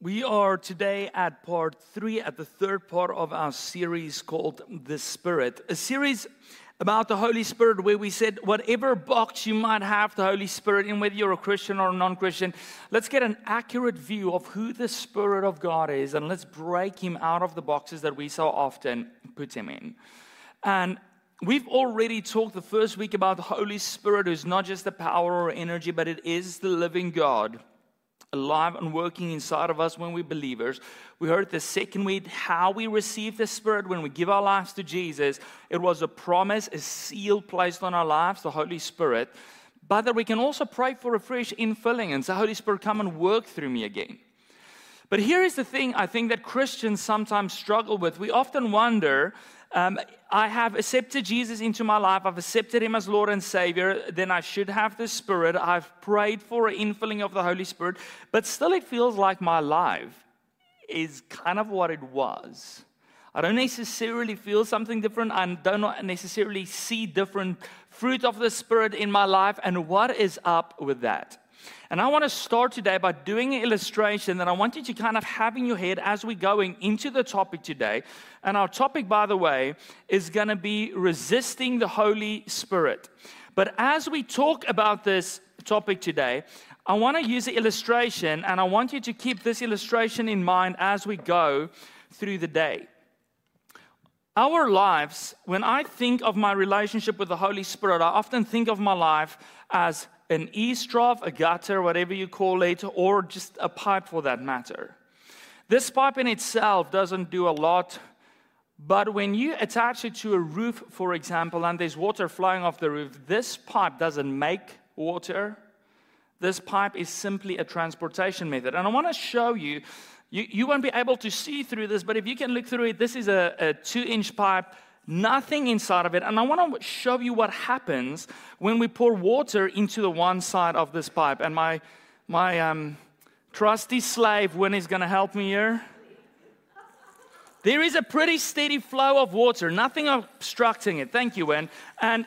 We are today at part three, at the third part of our series called The Spirit, a series about the Holy Spirit where we said, whatever box you might have the Holy Spirit in, whether you're a Christian or a non Christian, let's get an accurate view of who the Spirit of God is and let's break him out of the boxes that we so often put him in. And We've already talked the first week about the Holy Spirit, who's not just the power or energy, but it is the living God alive and working inside of us when we're believers. We heard the second week how we receive the Spirit when we give our lives to Jesus. It was a promise, a seal placed on our lives, the Holy Spirit. But that we can also pray for a fresh infilling and say, Holy Spirit, come and work through me again. But here is the thing I think that Christians sometimes struggle with. We often wonder um, I have accepted Jesus into my life. I've accepted him as Lord and Savior. Then I should have the Spirit. I've prayed for an infilling of the Holy Spirit. But still, it feels like my life is kind of what it was. I don't necessarily feel something different. I don't necessarily see different fruit of the Spirit in my life. And what is up with that? And I want to start today by doing an illustration that I want you to kind of have in your head as we're going into the topic today. And our topic, by the way, is going to be resisting the Holy Spirit. But as we talk about this topic today, I want to use an illustration, and I want you to keep this illustration in mind as we go through the day. Our lives, when I think of my relationship with the Holy Spirit, I often think of my life as an eavesdrop, a gutter, whatever you call it, or just a pipe for that matter. This pipe in itself doesn't do a lot, but when you attach it to a roof, for example, and there's water flowing off the roof, this pipe doesn't make water. This pipe is simply a transportation method. And I want to show you, you, you won't be able to see through this, but if you can look through it, this is a, a two inch pipe nothing inside of it. And I want to show you what happens when we pour water into the one side of this pipe. And my, my um, trusty slave, when he's going to help me here, there is a pretty steady flow of water, nothing obstructing it. Thank you, Wen. And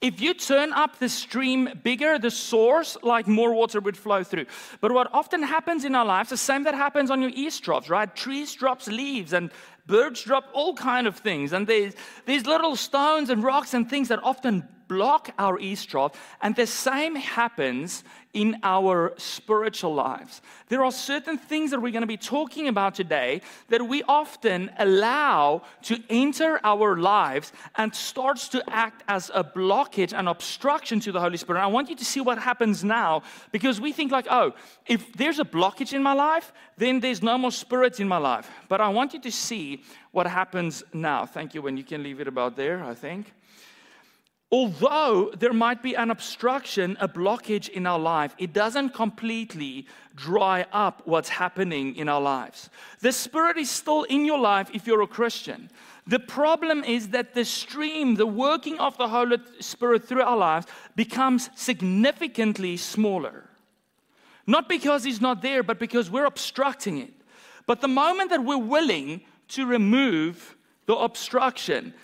if you turn up the stream bigger, the source, like more water would flow through. But what often happens in our lives, the same that happens on your eavesdrops, right? Trees drops leaves and birds drop all kind of things. And there's these little stones and rocks and things that often block our eavesdrop. And the same happens in our spiritual lives. There are certain things that we're going to be talking about today that we often allow to enter our lives and starts to act as a blockage and obstruction to the Holy Spirit. And I want you to see what happens now because we think like, oh, if there's a blockage in my life, then there's no more spirit in my life. But I want you to see what happens now. Thank you. When you can leave it about there, I think although there might be an obstruction, a blockage in our life, it doesn't completely dry up what's happening in our lives. The Spirit is still in your life if you're a Christian. The problem is that the stream, the working of the Holy Spirit through our lives, becomes significantly smaller. Not because He's not there, but because we're obstructing it. But the moment that we're willing to remove the obstruction,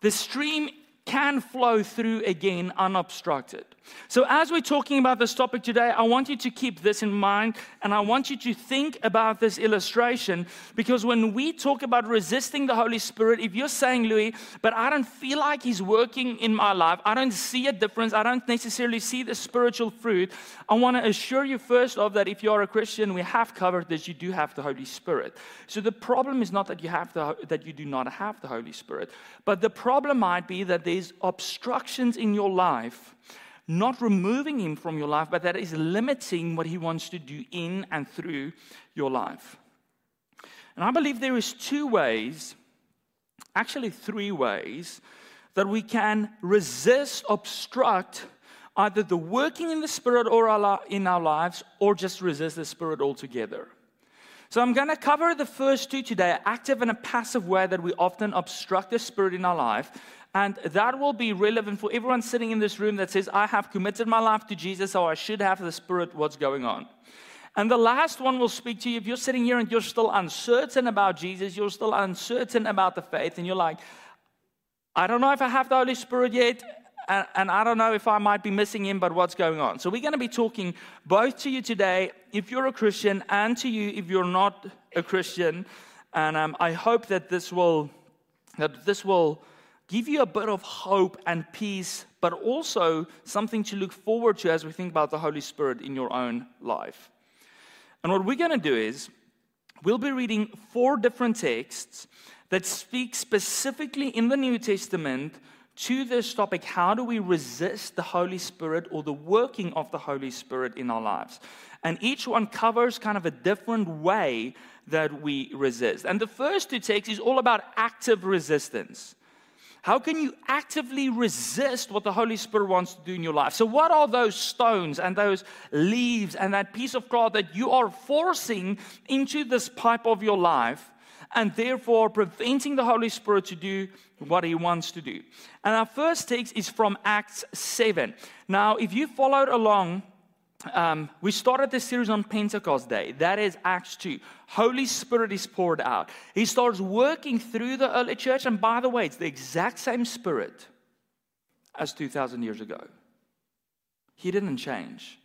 the stream can flow through again unobstructed. So, as we're talking about this topic today, I want you to keep this in mind and I want you to think about this illustration because when we talk about resisting the Holy Spirit, if you're saying, Louis, but I don't feel like He's working in my life, I don't see a difference, I don't necessarily see the spiritual fruit, I want to assure you first of that if you're a Christian, we have covered this, you do have the Holy Spirit. So, the problem is not that you, have the, that you do not have the Holy Spirit, but the problem might be that there's obstructions in your life not removing him from your life, but that is limiting what he wants to do in and through your life. And I believe there is two ways, actually three ways, that we can resist, obstruct either the working in the Spirit or in our lives, or just resist the Spirit altogether. So I'm going to cover the first two today, active and a passive way that we often obstruct the Spirit in our life. And that will be relevant for everyone sitting in this room that says, I have committed my life to Jesus, so I should have the Spirit, what's going on. And the last one will speak to you if you're sitting here and you're still uncertain about Jesus, you're still uncertain about the faith, and you're like, I don't know if I have the Holy Spirit yet. And, and, I don't know if I might be missing him, but what's going on? So, we're going to be talking both to you today, if you're a Christian, and to you if you're not a Christian. And um, I hope that this will that this will give you a bit of hope and peace, but also something to look forward to as we think about the Holy Spirit in your own life. And what we're going to do is we'll be reading four different texts that speak specifically in the New Testament to this topic how do we resist the Holy Spirit or the working of the Holy Spirit in our lives? And each one covers kind of a different way that we resist. And the first two texts is all about active resistance. How can you actively resist what the Holy Spirit wants to do in your life? So, what are those stones and those leaves and that piece of cloth that you are forcing into this pipe of your life and therefore preventing the Holy Spirit to do what He wants to do? And our first text is from Acts 7. Now, if you followed along, um, we started this series on Pentecost Day. That is Acts 2. Holy Spirit is poured out. He starts working through the early church. And by the way, it's the exact same Spirit as 2,000 years ago. He didn't change.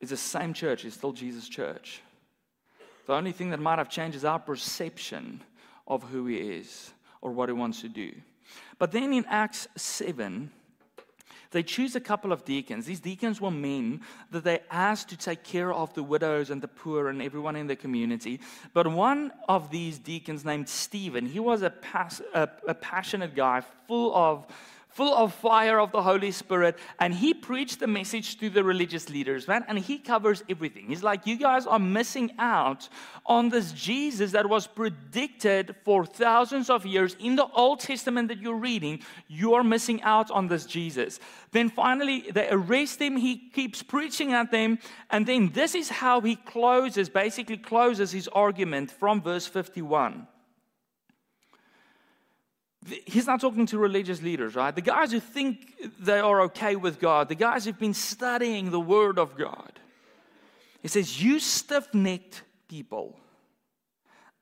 It's the same church, it's still Jesus' church. The only thing that might have changed is our perception of who He is or what He wants to do. But then in Acts 7, they choose a couple of deacons. These deacons were men that they asked to take care of the widows and the poor and everyone in the community. But one of these deacons, named Stephen, he was a, pas- a, a passionate guy, full of full of fire of the Holy Spirit, and he preached the message to the religious leaders, man, and he covers everything. He's like, You guys are missing out on this Jesus that was predicted for thousands of years in the Old Testament that you're reading. You are missing out on this Jesus. Then finally, they arrest him. He keeps preaching at them, and then this is how he closes, basically closes his argument from verse 51 he's not talking to religious leaders, right? The guys who think they are okay with God, the guys who've been studying the Word of God. He says, You stiff necked people,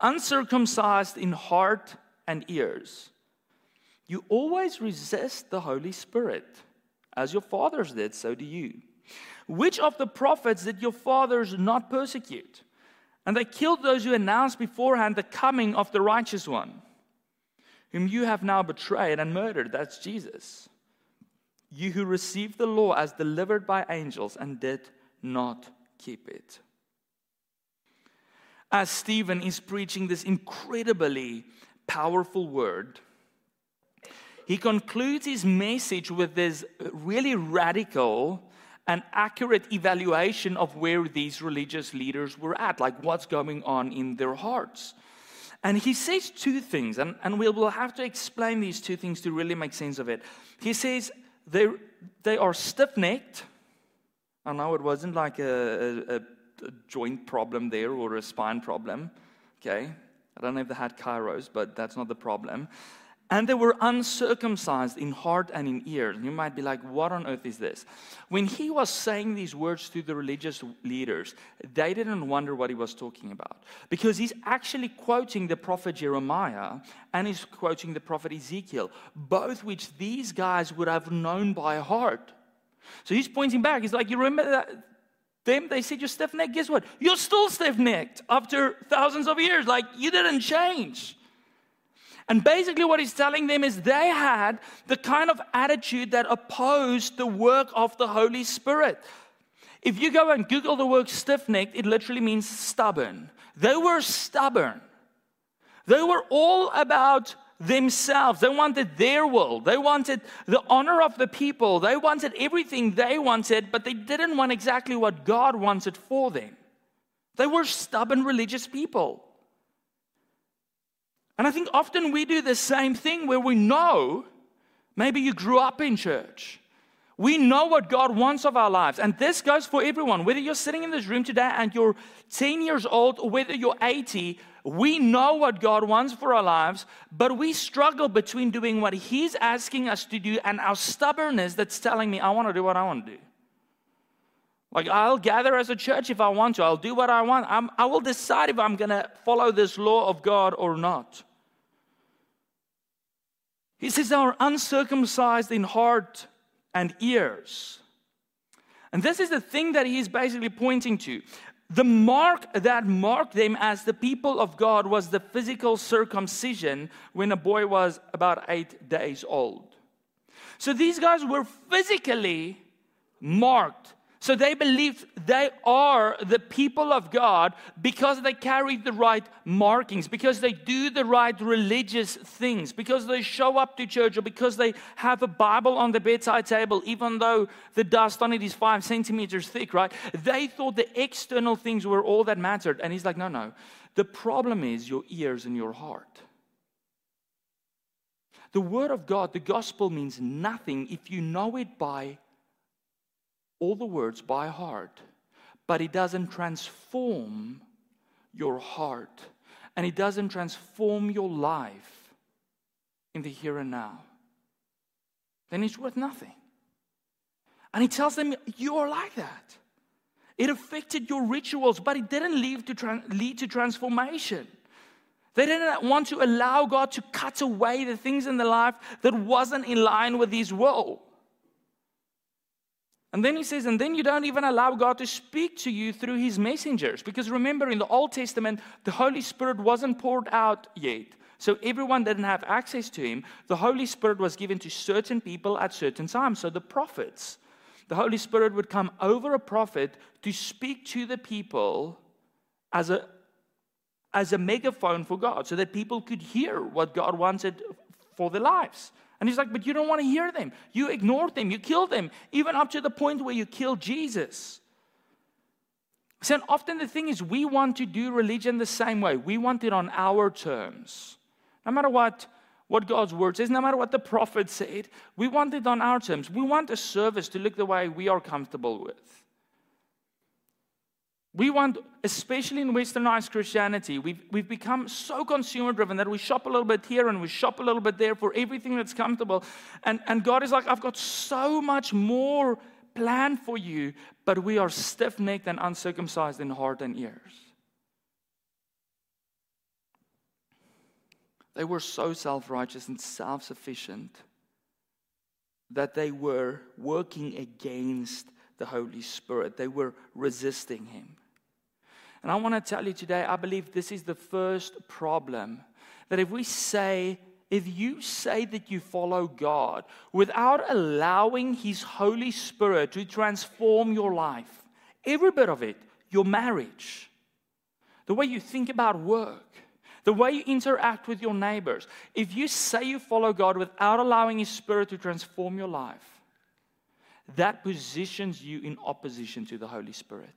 uncircumcised in heart and ears, you always resist the Holy Spirit. As your fathers did, so do you. Which of the prophets did your fathers not persecute? And they killed those who announced beforehand the coming of the righteous one whom you have now betrayed and murdered. That's Jesus. You who received the law as delivered by angels and did not keep it. As Stephen is preaching this incredibly powerful word, he concludes his message with this really radical and accurate evaluation of where these religious leaders were at, like what's going on in their hearts. And he says two things, and, and we will have to explain these two things to really make sense of it. He says they, they are stiff necked. I know it wasn't like a, a, a, joint problem there or a spine problem. Okay? I don't know if they had kairos, but that's not the problem and they were uncircumcised in heart and in ears. You might be like, what on earth is this? When he was saying these words to the religious leaders, they didn't wonder what he was talking about because he's actually quoting the prophet Jeremiah and he's quoting the prophet Ezekiel, both which these guys would have known by heart. So he's pointing back. He's like, You remember that? Them, they said you're stiff necked. Guess what? You're still stiff necked after thousands of years. Like, you didn't change. And basically, what he's telling them is they had the kind of attitude that opposed the work of the Holy Spirit. If you go and Google the word stiff necked, it literally means stubborn. They were stubborn. They were all about themselves. They wanted their will. They wanted the honor of the people. They wanted everything they wanted, but they didn't want exactly what God wanted for them. They were stubborn religious people. And I think often we do the same thing where we know, maybe you grew up in church. We know what God wants of our lives. And this goes for everyone. Whether you're sitting in this room today and you're 10 years old or whether you're 80, we know what God wants for our lives, but we struggle between doing what He's asking us to do and our stubbornness that's telling me, I want to do what I want to do. Like, I'll gather as a church if I want to. I'll do what I want. I'm, i will decide if I'm going to follow this law of God or not. He says, they are uncircumcised in heart and ears. And this is the thing that he is basically pointing to. The mark that marked them as the people of God was the physical circumcision when a boy was about eight days old. So these guys were physically marked so they believed they are the people of God because they carry the right markings, because they do the right religious things, because they show up to church, or because they have a Bible on the bedside table, even though the dust on it is five centimeters thick, right? They thought the external things were all that mattered. And he's like, no, no. The problem is your ears and your heart. The Word of God, the gospel means nothing if you know it by all the words by heart, but it doesn't transform your heart and it doesn't transform your life in the here and now, then it's worth nothing. And he tells them, You are like that. It affected your rituals, but it didn't lead to, tra- lead to transformation. They didn't want to allow God to cut away the things in their life that wasn't in line with His will. And then he says, and then you don't even allow God to speak to you through his messengers. Because remember, in the Old Testament, the Holy Spirit wasn't poured out yet. So everyone didn't have access to him. The Holy Spirit was given to certain people at certain times. So the prophets, the Holy Spirit would come over a prophet to speak to the people as a, as a megaphone for God so that people could hear what God wanted for their lives. And he's like, But you don't want to hear them. You ignored them. You killed them, even up to the point where you killed Jesus. So often the thing is, we want to do religion the same way. We want it on our terms. No matter what, what God's word says, no matter what the prophet said, we want it on our terms. We want a service to look the way we are comfortable with. We want, especially in westernized Christianity, we've, we've become so consumer driven that we shop a little bit here and we shop a little bit there for everything that's comfortable. And, and God is like, I've got so much more planned for you, but we are stiff necked and uncircumcised in heart and ears. They were so self righteous and self sufficient that they were working against the Holy Spirit, they were resisting Him. And I want to tell you today, I believe this is the first problem. That if we say, if you say that you follow God without allowing His Holy Spirit to transform your life, every bit of it, your marriage, the way you think about work, the way you interact with your neighbors, if you say you follow God without allowing His Spirit to transform your life, that positions you in opposition to the Holy Spirit.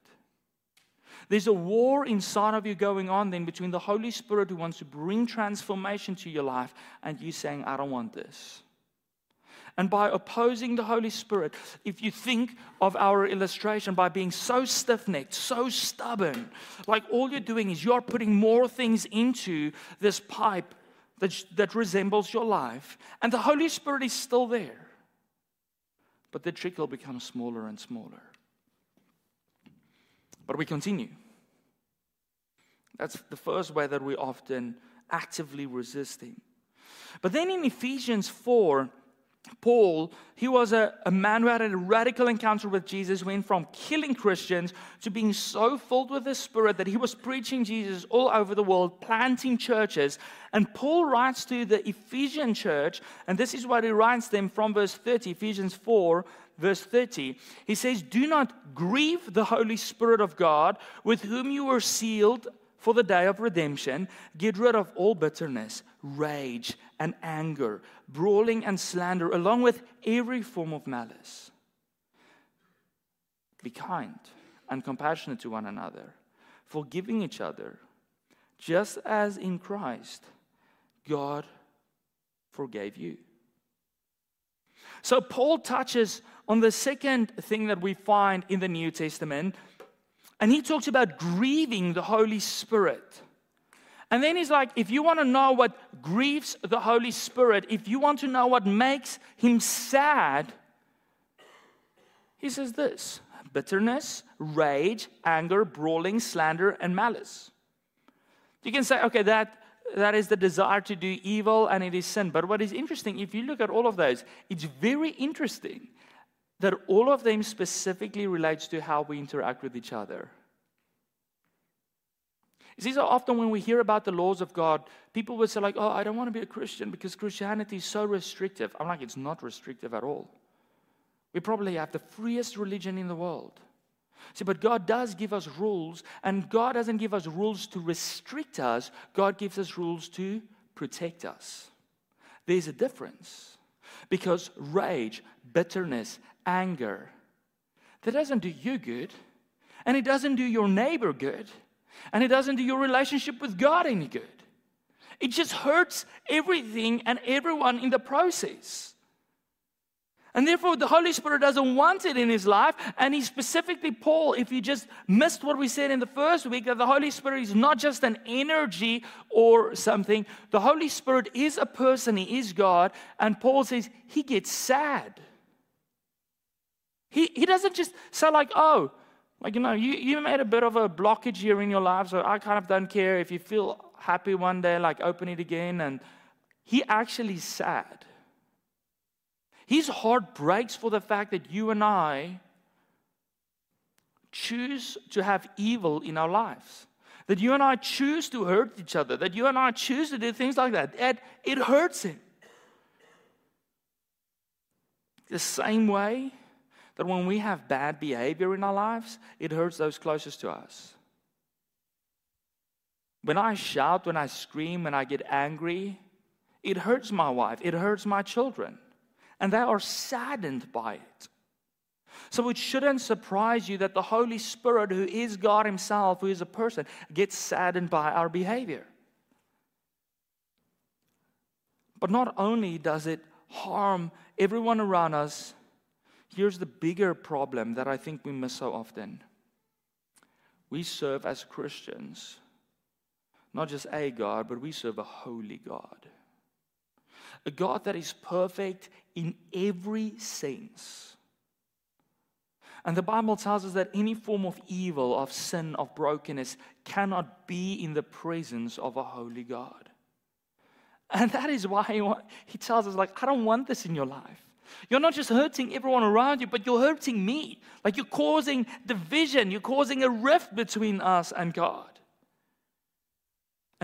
There's a war inside of you going on then between the Holy Spirit who wants to bring transformation to your life and you saying, I don't want this. And by opposing the Holy Spirit, if you think of our illustration, by being so stiff necked, so stubborn, like all you're doing is you're putting more things into this pipe that, that resembles your life, and the Holy Spirit is still there. But the trickle becomes smaller and smaller. But we continue. That's the first way that we often actively resist Him. But then in Ephesians 4, Paul, he was a, a, man who had a radical encounter with Jesus, went from killing Christians to being so filled with the Spirit that he was preaching Jesus all over the world, planting churches. And Paul writes to the Ephesian church, and this is what he writes them from verse 30, Ephesians 4, verse 30, he says, Do not grieve the Holy Spirit of God, with whom you were sealed for the day of redemption. Get rid of all bitterness, rage, and anger, brawling and slander, along with every form of malice. Be kind and compassionate to one another, forgiving each other, just as in Christ God forgave you. So, Paul touches on the second thing that we find in the New Testament, and he talks about grieving the Holy Spirit. And then he's like, if you want to know what grieves the Holy Spirit, if you want to know what makes him sad, he says this bitterness, rage, anger, brawling, slander, and malice. You can say, okay, that that is the desire to do evil and it is sin. But what is interesting, if you look at all of those, it's very interesting that all of them specifically relates to how we interact with each other. See, so often when we hear about the laws of God, people would say, like, oh, I don't want to be a Christian because Christianity is so restrictive. I'm like, it's not restrictive at all. We probably have the freest religion in the world. See, but God does give us rules, and God doesn't give us rules to restrict us, God gives us rules to protect us. There's a difference because rage, bitterness, anger, that doesn't do you good, and it doesn't do your neighbor good, and it doesn't do your relationship with God any good. It just hurts everything and everyone in the process. And therefore, the Holy Spirit doesn't want it in his life. And he specifically, Paul, if you just missed what we said in the first week, that the Holy Spirit is not just an energy or something. The Holy Spirit is a person, he is God. And Paul says he gets sad. He, he doesn't just say, like, oh, like, you know, you, you made a bit of a blockage here in your life, so I kind of don't care. If you feel happy one day, like, open it again. And he actually sad. His heart breaks for the fact that you and I choose to have evil in our lives. That you and I choose to hurt each other. That you and I choose to do things like that. And it hurts him. The same way that when we have bad behavior in our lives, it hurts those closest to us. When I shout, when I scream, when I get angry, it hurts my wife, it hurts my children and they are saddened by it. So it shouldn't surprise you that the Holy Spirit, who is God Himself, who is a person, gets saddened by our behavior. But not only does it harm everyone around us, here's the bigger problem that I think we miss so often. We serve as Christians not just a God, but we serve a holy God a God that is perfect in every sense. And the Bible tells us that any form of evil, of sin, of brokenness cannot be in the presence of a holy God. And that is why he, tells us, like, I don't want this in your life. You're not just hurting everyone around you, but you're hurting me. Like you're causing division, you're causing a rift between us and God.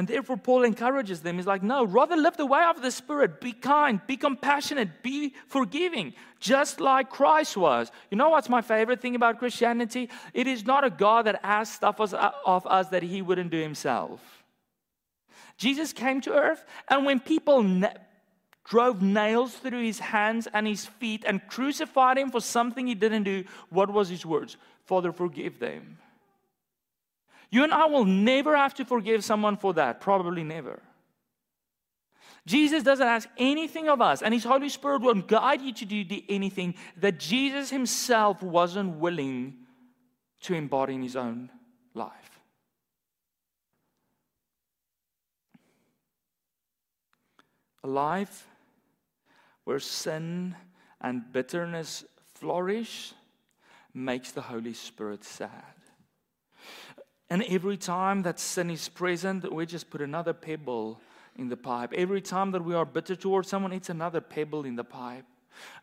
And therefore, Paul encourages them. He's like, no, rather live the way of the Spirit. Be kind, be compassionate, be forgiving, just like Christ was. You know what's my favorite thing about Christianity? It is not a God that asks stuff of us that he wouldn't do himself. Jesus came to earth, and when people na- drove nails through his hands and his feet and crucified him for something he didn't do, what was his words? Father, forgive them. You and I will never have to forgive someone for that, probably never. Jesus doesn't ask anything of us, and His Holy Spirit won't guide you to do anything that Jesus Himself wasn't willing to embody in His own life. A life where sin and bitterness flourish makes the Holy Spirit sad. And every time that sin is present, we just put another pebble in the pipe. Every time that we are bitter towards someone, it's another pebble in the pipe.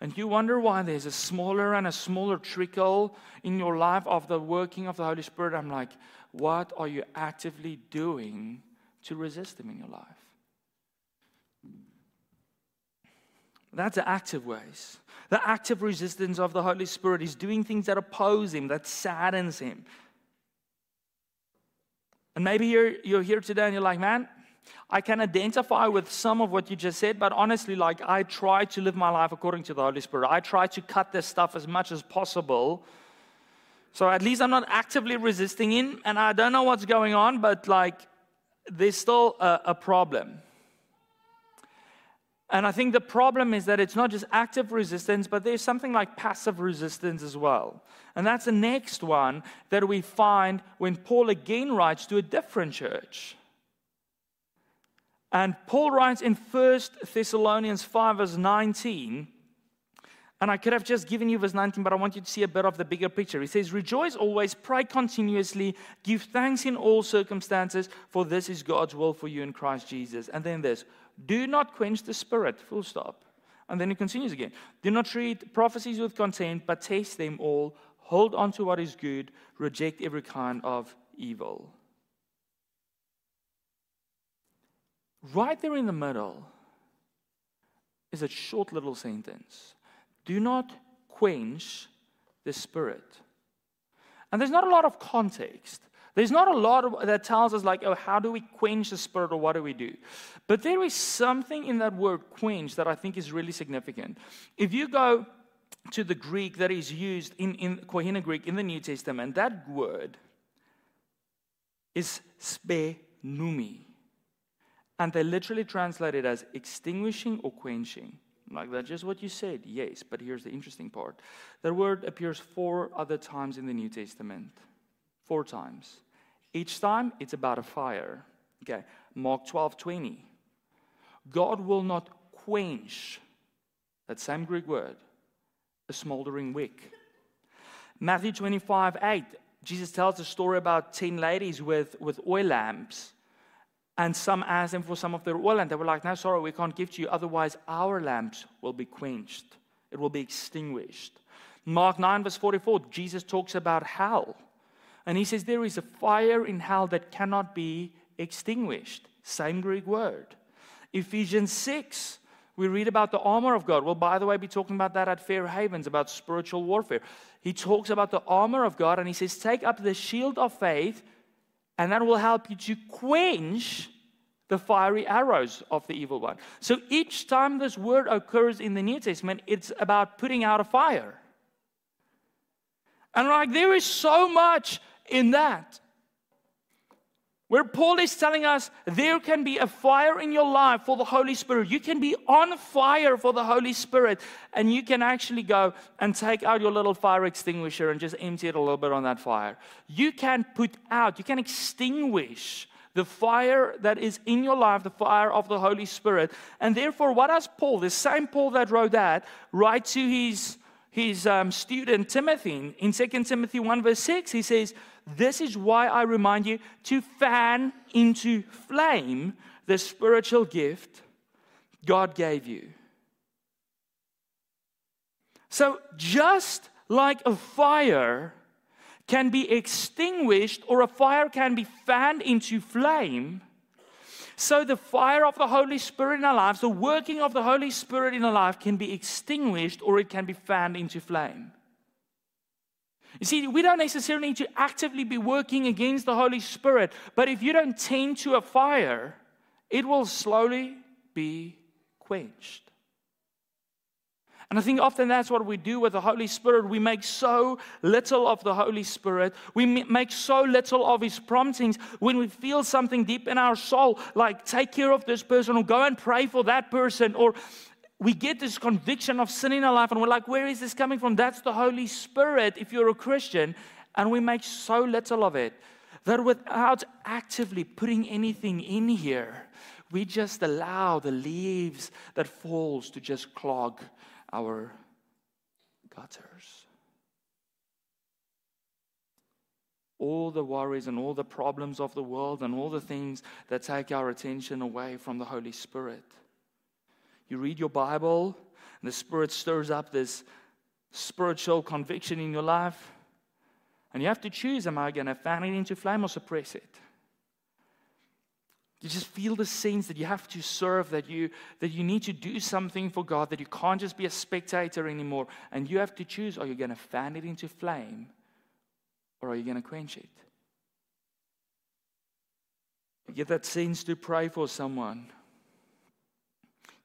And you wonder why there's a smaller and a smaller trickle in your life of the working of the Holy Spirit. I'm like, what are you actively doing to resist Him in your life? That's the active ways. The active resistance of the Holy Spirit is doing things that oppose Him, that saddens Him, and maybe you're, you're here today and you're like, man, I can identify with some of what you just said, but honestly, like, I try to live my life according to the Holy Spirit. I try to cut this stuff as much as possible. So at least I'm not actively resisting Him, and I don't know what's going on, but like, there's still a, a problem. And I think the problem is that it's not just active resistance, but there's something like passive resistance as well. And that's the next one that we find when Paul again writes to a different church. And Paul writes in 1 Thessalonians 5, verse 19, And I could have just given you verse 19, but I want you to see a bit of the bigger picture. He says, Rejoice always, pray continuously, give thanks in all circumstances, for this is God's will for you in Christ Jesus. And then this do not quench the spirit, full stop. And then he continues again Do not treat prophecies with contempt, but test them all. Hold on to what is good, reject every kind of evil. Right there in the middle is a short little sentence do not quench the spirit. And there's not a lot of context. There's not a lot that tells us, like, oh, how do we quench the spirit or what do we do? But there is something in that word quench that I think is really significant. If you go to the Greek that is used in, in Koine Greek in the New Testament, that word is sbennumi. And they literally translate it as extinguishing or quenching. Like that's just what you said, yes. But here's the interesting part That word appears four other times in the New Testament. Four times. Each time it's about a fire. Okay, Mark 12 20. God will not quench, that same Greek word, a smoldering wick. Matthew 25 8, Jesus tells a story about 10 ladies with, with oil lamps and some asked them for some of their oil, and they were like, No, sorry, we can't give to you. Otherwise, our lamps will be quenched, it will be extinguished. Mark 9, verse 44, Jesus talks about hell. And he says, There is a fire in hell that cannot be extinguished. Same Greek word. Ephesians 6, we read about the armor of God. Well, by the way, be talking about that at Fair Havens, about spiritual warfare. He talks about the armor of God, and he says, Take up the shield of faith and that will help you to quench the fiery arrows of the evil one. So each time this word occurs in the New Testament, it's about putting out a fire. And like there is so much in that. Where Paul is telling us there can be a fire in your life for the Holy Spirit. You can be on fire for the Holy Spirit, and you can actually go and take out your little fire extinguisher and just empty it a little bit on that fire. You can put out, you can extinguish the fire that is in your life, the fire of the Holy Spirit. And therefore, what does Paul, the same Paul that wrote that, write to his, his um, student Timothy in 2 Timothy 1, verse 6? He says, this is why I remind you to fan into flame the spiritual gift God gave you. So, just like a fire can be extinguished or a fire can be fanned into flame, so the fire of the Holy Spirit in our lives, the working of the Holy Spirit in our life, can be extinguished or it can be fanned into flame. You see, we don't necessarily need to actively be working against the Holy Spirit, but if you don't tend to a fire, it will slowly be quenched. And I think often that's what we do with the Holy Spirit. We make so little of the Holy Spirit. We make so little of His promptings when we feel something deep in our soul, like take care of this person or go and pray for that person or we get this conviction of sin in our life and we're like, where is this coming from? That's the Holy Spirit if you're a Christian. And we make so little of it that without actively putting anything in here, we just allow the leaves that falls to just clog our gutters. All the worries and all the problems of the world and all the things that take our attention away from the Holy Spirit. You read your Bible, and the Spirit stirs up this spiritual conviction in your life. And you have to choose am I going to fan it into flame or suppress it? You just feel the sense that you have to serve, that you, that you need to do something for God, that you can't just be a spectator anymore. And you have to choose are you going to fan it into flame or are you going to quench it? You get that sense to pray for someone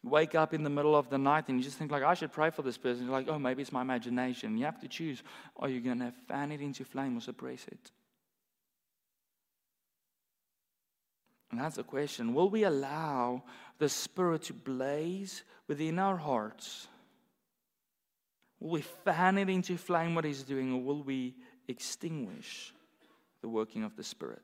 wake up in the middle of the night and you just think like i should pray for this person you're like oh maybe it's my imagination you have to choose are you going to fan it into flame or suppress it and that's the question. Will we allow the spirit to blaze within our hearts? Will we fan it into flame what he's doing or will we extinguish the working of the spirit?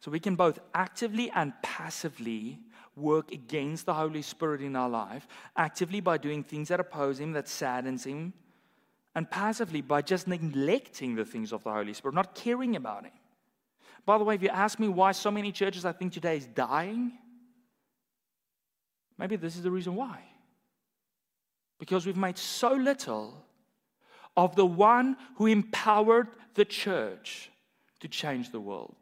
So we can both actively and passively work against the Holy Spirit in our life, actively by doing things that oppose Him, that saddens Him, and passively by just neglecting the things of the Holy Spirit, not caring about Him. By the way, if you ask me why so many churches I think today is dying, maybe this is the reason why. Because we've made so little of the one who empowered the church to change the world.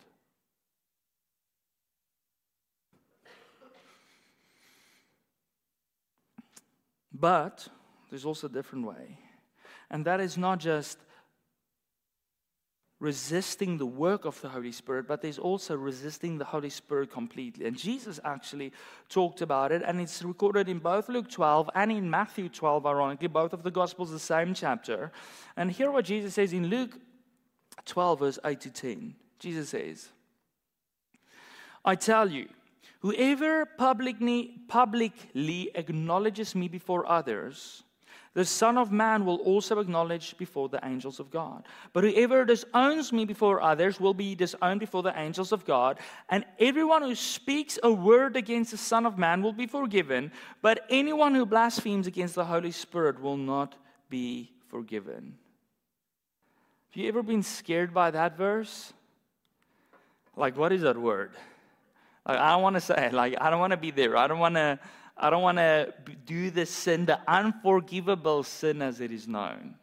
But there's also a different way. And that is not just resisting the work of the Holy Spirit, but there's also resisting the Holy Spirit completely. And Jesus actually talked about it, and it's recorded in both Luke 12 and in Matthew 12, ironically, both of the Gospels, the same chapter. And hear what Jesus says in Luke 12, verse 8 to 10. Jesus says, I tell you, whoever publicly, publicly acknowledges me before others, the Son of Man will also acknowledge before the angels of God. But whoever disowns me before others will be disowned before the angels of God. And everyone who speaks a word against the Son of Man will be forgiven. But anyone who blasphemes against the Holy Spirit will not be forgiven. Have you ever been scared by that verse? Like, what is that word? Like, I don't want to say, like, I don't want to be there. I don't want to I don't want to do the sin, the unforgivable sin as it is known.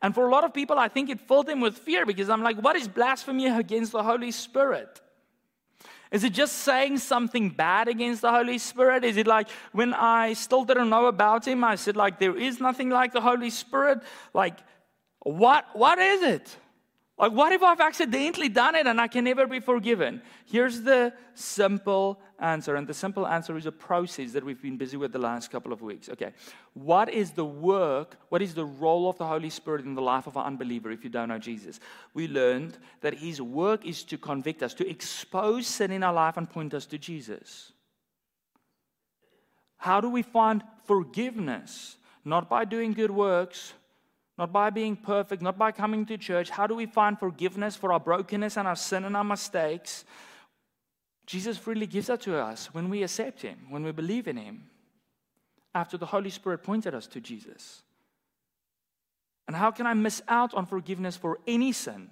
And for a lot of people, I think it filled them with fear because I'm like, what is blasphemy against the Holy Spirit? Is it just saying something bad against the Holy Spirit? Is it like when I still didn't know about him, I said, like, there is nothing like the Holy Spirit? Like, what, what is it? Like, what if I've accidentally done it and I can never be forgiven? Here's the simple answer. And the simple answer is a process that we've been busy with the last couple of weeks. Okay. What is the work, what is the role of the Holy Spirit in the life of an unbeliever if you don't know Jesus? We learned that his work is to convict us, to expose sin in our life and point us to Jesus. How do we find forgiveness? Not by doing good works not by being perfect, not by coming to church. How do we find forgiveness for our brokenness and our sin and our mistakes? Jesus freely gives that to us when we accept Him, when we believe in Him, after the Holy Spirit pointed us to Jesus. And how can I miss out on forgiveness for any sin?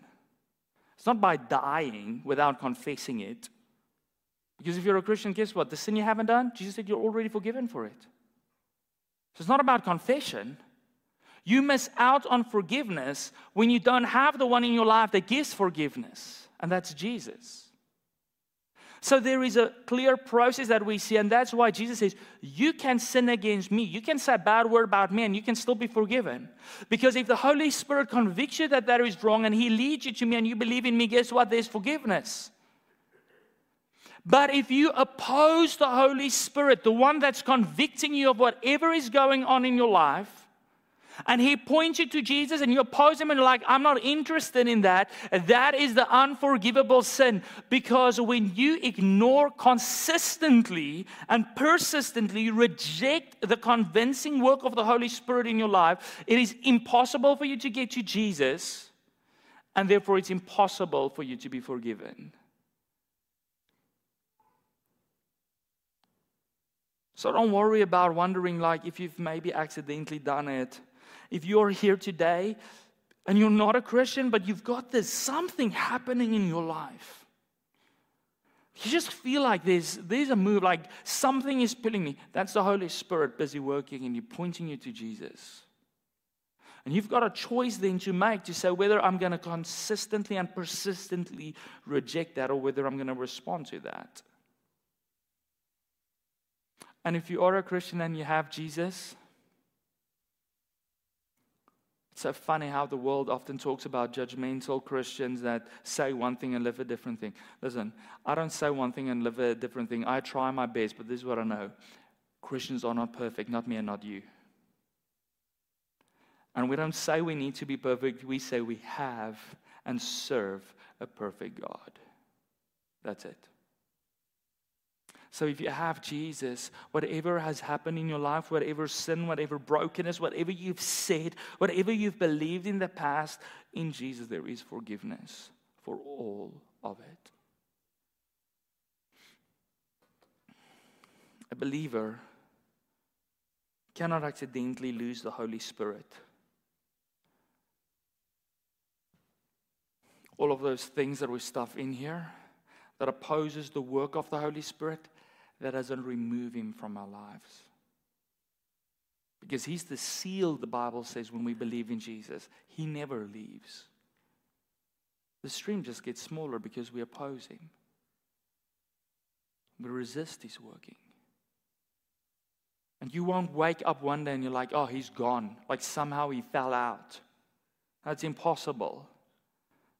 It's not by dying without confessing it. Because if you're a Christian, guess what? The sin you haven't done, Jesus said you're already forgiven for it. So it's not about confession. You miss out on forgiveness when you don't have the one in your life that gives forgiveness, and that's Jesus. So there is a clear process that we see, and that's why Jesus says, You can sin against me. You can say a bad word about me, and you can still be forgiven. Because if the Holy Spirit convicts you that that is wrong and He leads you to me and you believe in me, guess what? There's forgiveness. But if you oppose the Holy Spirit, the one that's convicting you of whatever is going on in your life, and he points you to Jesus and you oppose him and you're like, I'm not interested in that. That is the unforgivable sin. Because when you ignore consistently and persistently reject the convincing work of the Holy Spirit in your life, it is impossible for you to get to Jesus. And therefore, it's impossible for you to be forgiven. So don't worry about wondering like if you've maybe accidentally done it if you're here today and you're not a Christian, but you've got this something happening in your life. You just feel like there's, there's a move, like something is pulling me. That's the Holy Spirit busy working and you pointing you to Jesus. And you've got a choice then to make to say whether I'm going to consistently and persistently reject that or whether I'm going to respond to that. And if you are a Christian and you have Jesus, it's so funny how the world often talks about judgmental Christians that say one thing and live a different thing. Listen, I don't say one thing and live a different thing. I try my best, but this is what I know Christians are not perfect, not me and not you. And we don't say we need to be perfect, we say we have and serve a perfect God. That's it. So if you have Jesus, whatever has happened in your life, whatever sin, whatever brokenness, whatever you've said, whatever you've believed in the past, in Jesus there is forgiveness for all of it. A believer cannot accidentally lose the Holy Spirit. All of those things that we stuff in here that opposes the work of the Holy Spirit, that doesn't remove him from our lives. Because he's the seal, the Bible says, when we believe in Jesus. He never leaves. The stream just gets smaller because we oppose him. We resist his working. And you won't wake up one day and you're like, oh, he's gone. Like somehow he fell out. That's impossible.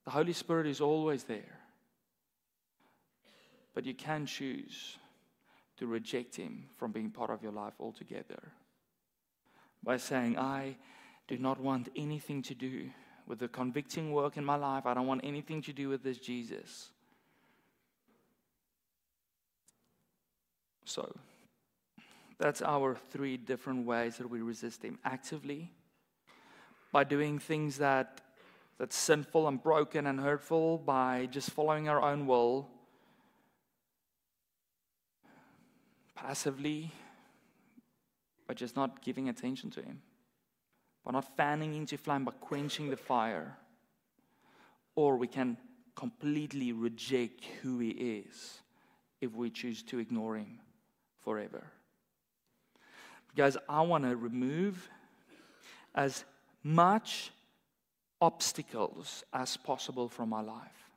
The Holy Spirit is always there. But you can choose to reject him from being part of your life altogether by saying, I do not want anything to do with the convicting work in my life. I don't want anything to do with this Jesus. So, that's our three different ways that we resist Him actively, by doing things that that's sinful and broken and hurtful, by just following our own will, passively, by just not giving attention to Him, by not fanning into flame, by quenching the fire. Or we can completely reject who He is if we choose to ignore Him forever. Guys, I want to remove as much obstacles as possible from my life.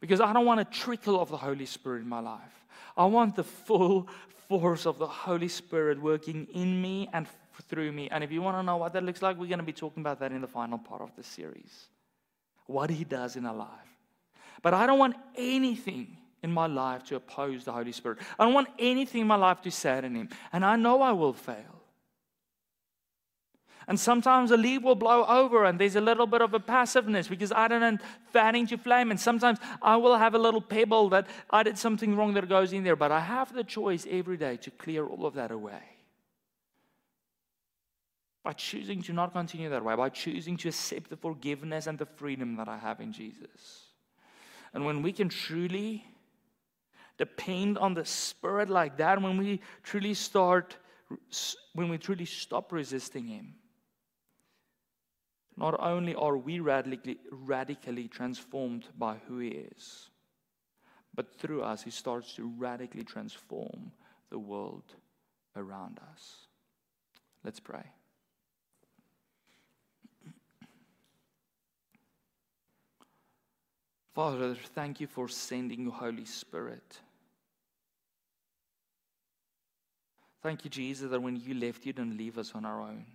Because I don't want a trickle of the Holy Spirit in my life. I want the full force of the Holy Spirit working in me and through me. And if you want to know what that looks like, we're going to be talking about that in the final part of the series. What He does in our life. But I don't want anything in my life to oppose the Holy Spirit. I don't want anything in my life to sadden Him. And I know I will fail. And sometimes a leaf will blow over, and there's a little bit of a passiveness because I don't know, fanning to flame. And sometimes I will have a little pebble that I did something wrong that goes in there. But I have the choice every day to clear all of that away. By choosing to not continue that way, by choosing to accept the forgiveness and the freedom that I have in Jesus. And when we can truly depend on the Spirit like that, when we truly start, when we truly stop resisting Him, not only are we radically, radically transformed by who He is, but through us, He starts to radically transform the world around us. Let's pray. Father, thank you for sending your Holy Spirit. Thank you, Jesus, that when you left, you didn't leave us on our own.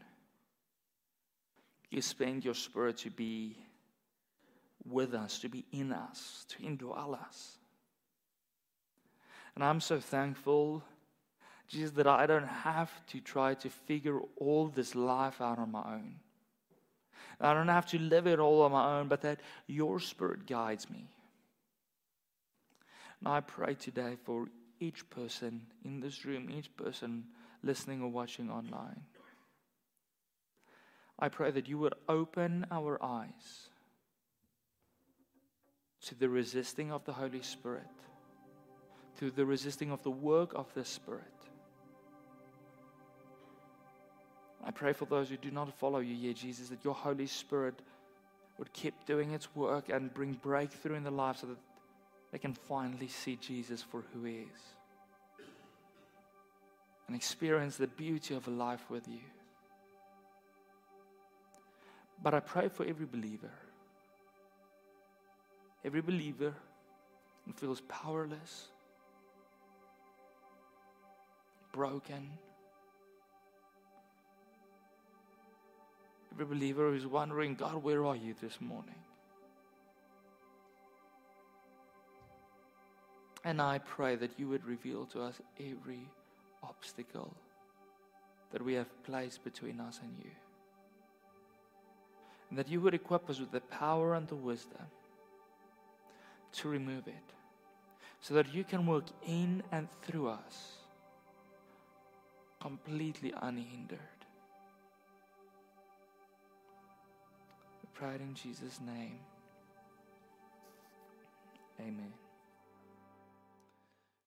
You spent your spirit to be with us, to be in us, to indwell us. And I'm so thankful, Jesus, that I don't have to try to figure all this life out on my own. I don't have to live it all on my own, but that your spirit guides me. And I pray today for each person in this room, each person listening or watching online. I pray that you would open our eyes to the resisting of the Holy Spirit, to the resisting of the work of the Spirit. I pray for those who do not follow you yet, Jesus, that your Holy Spirit would keep doing its work and bring breakthrough in their lives so that they can finally see Jesus for who He is and experience the beauty of a life with you. But I pray for every believer. Every believer who feels powerless, broken. Every believer who's wondering, God, where are you this morning? And I pray that you would reveal to us every obstacle that we have placed between us and you. And that you would equip us with the power and the wisdom to remove it so that you can work in and through us completely unhindered. We pray in Jesus' name. Amen.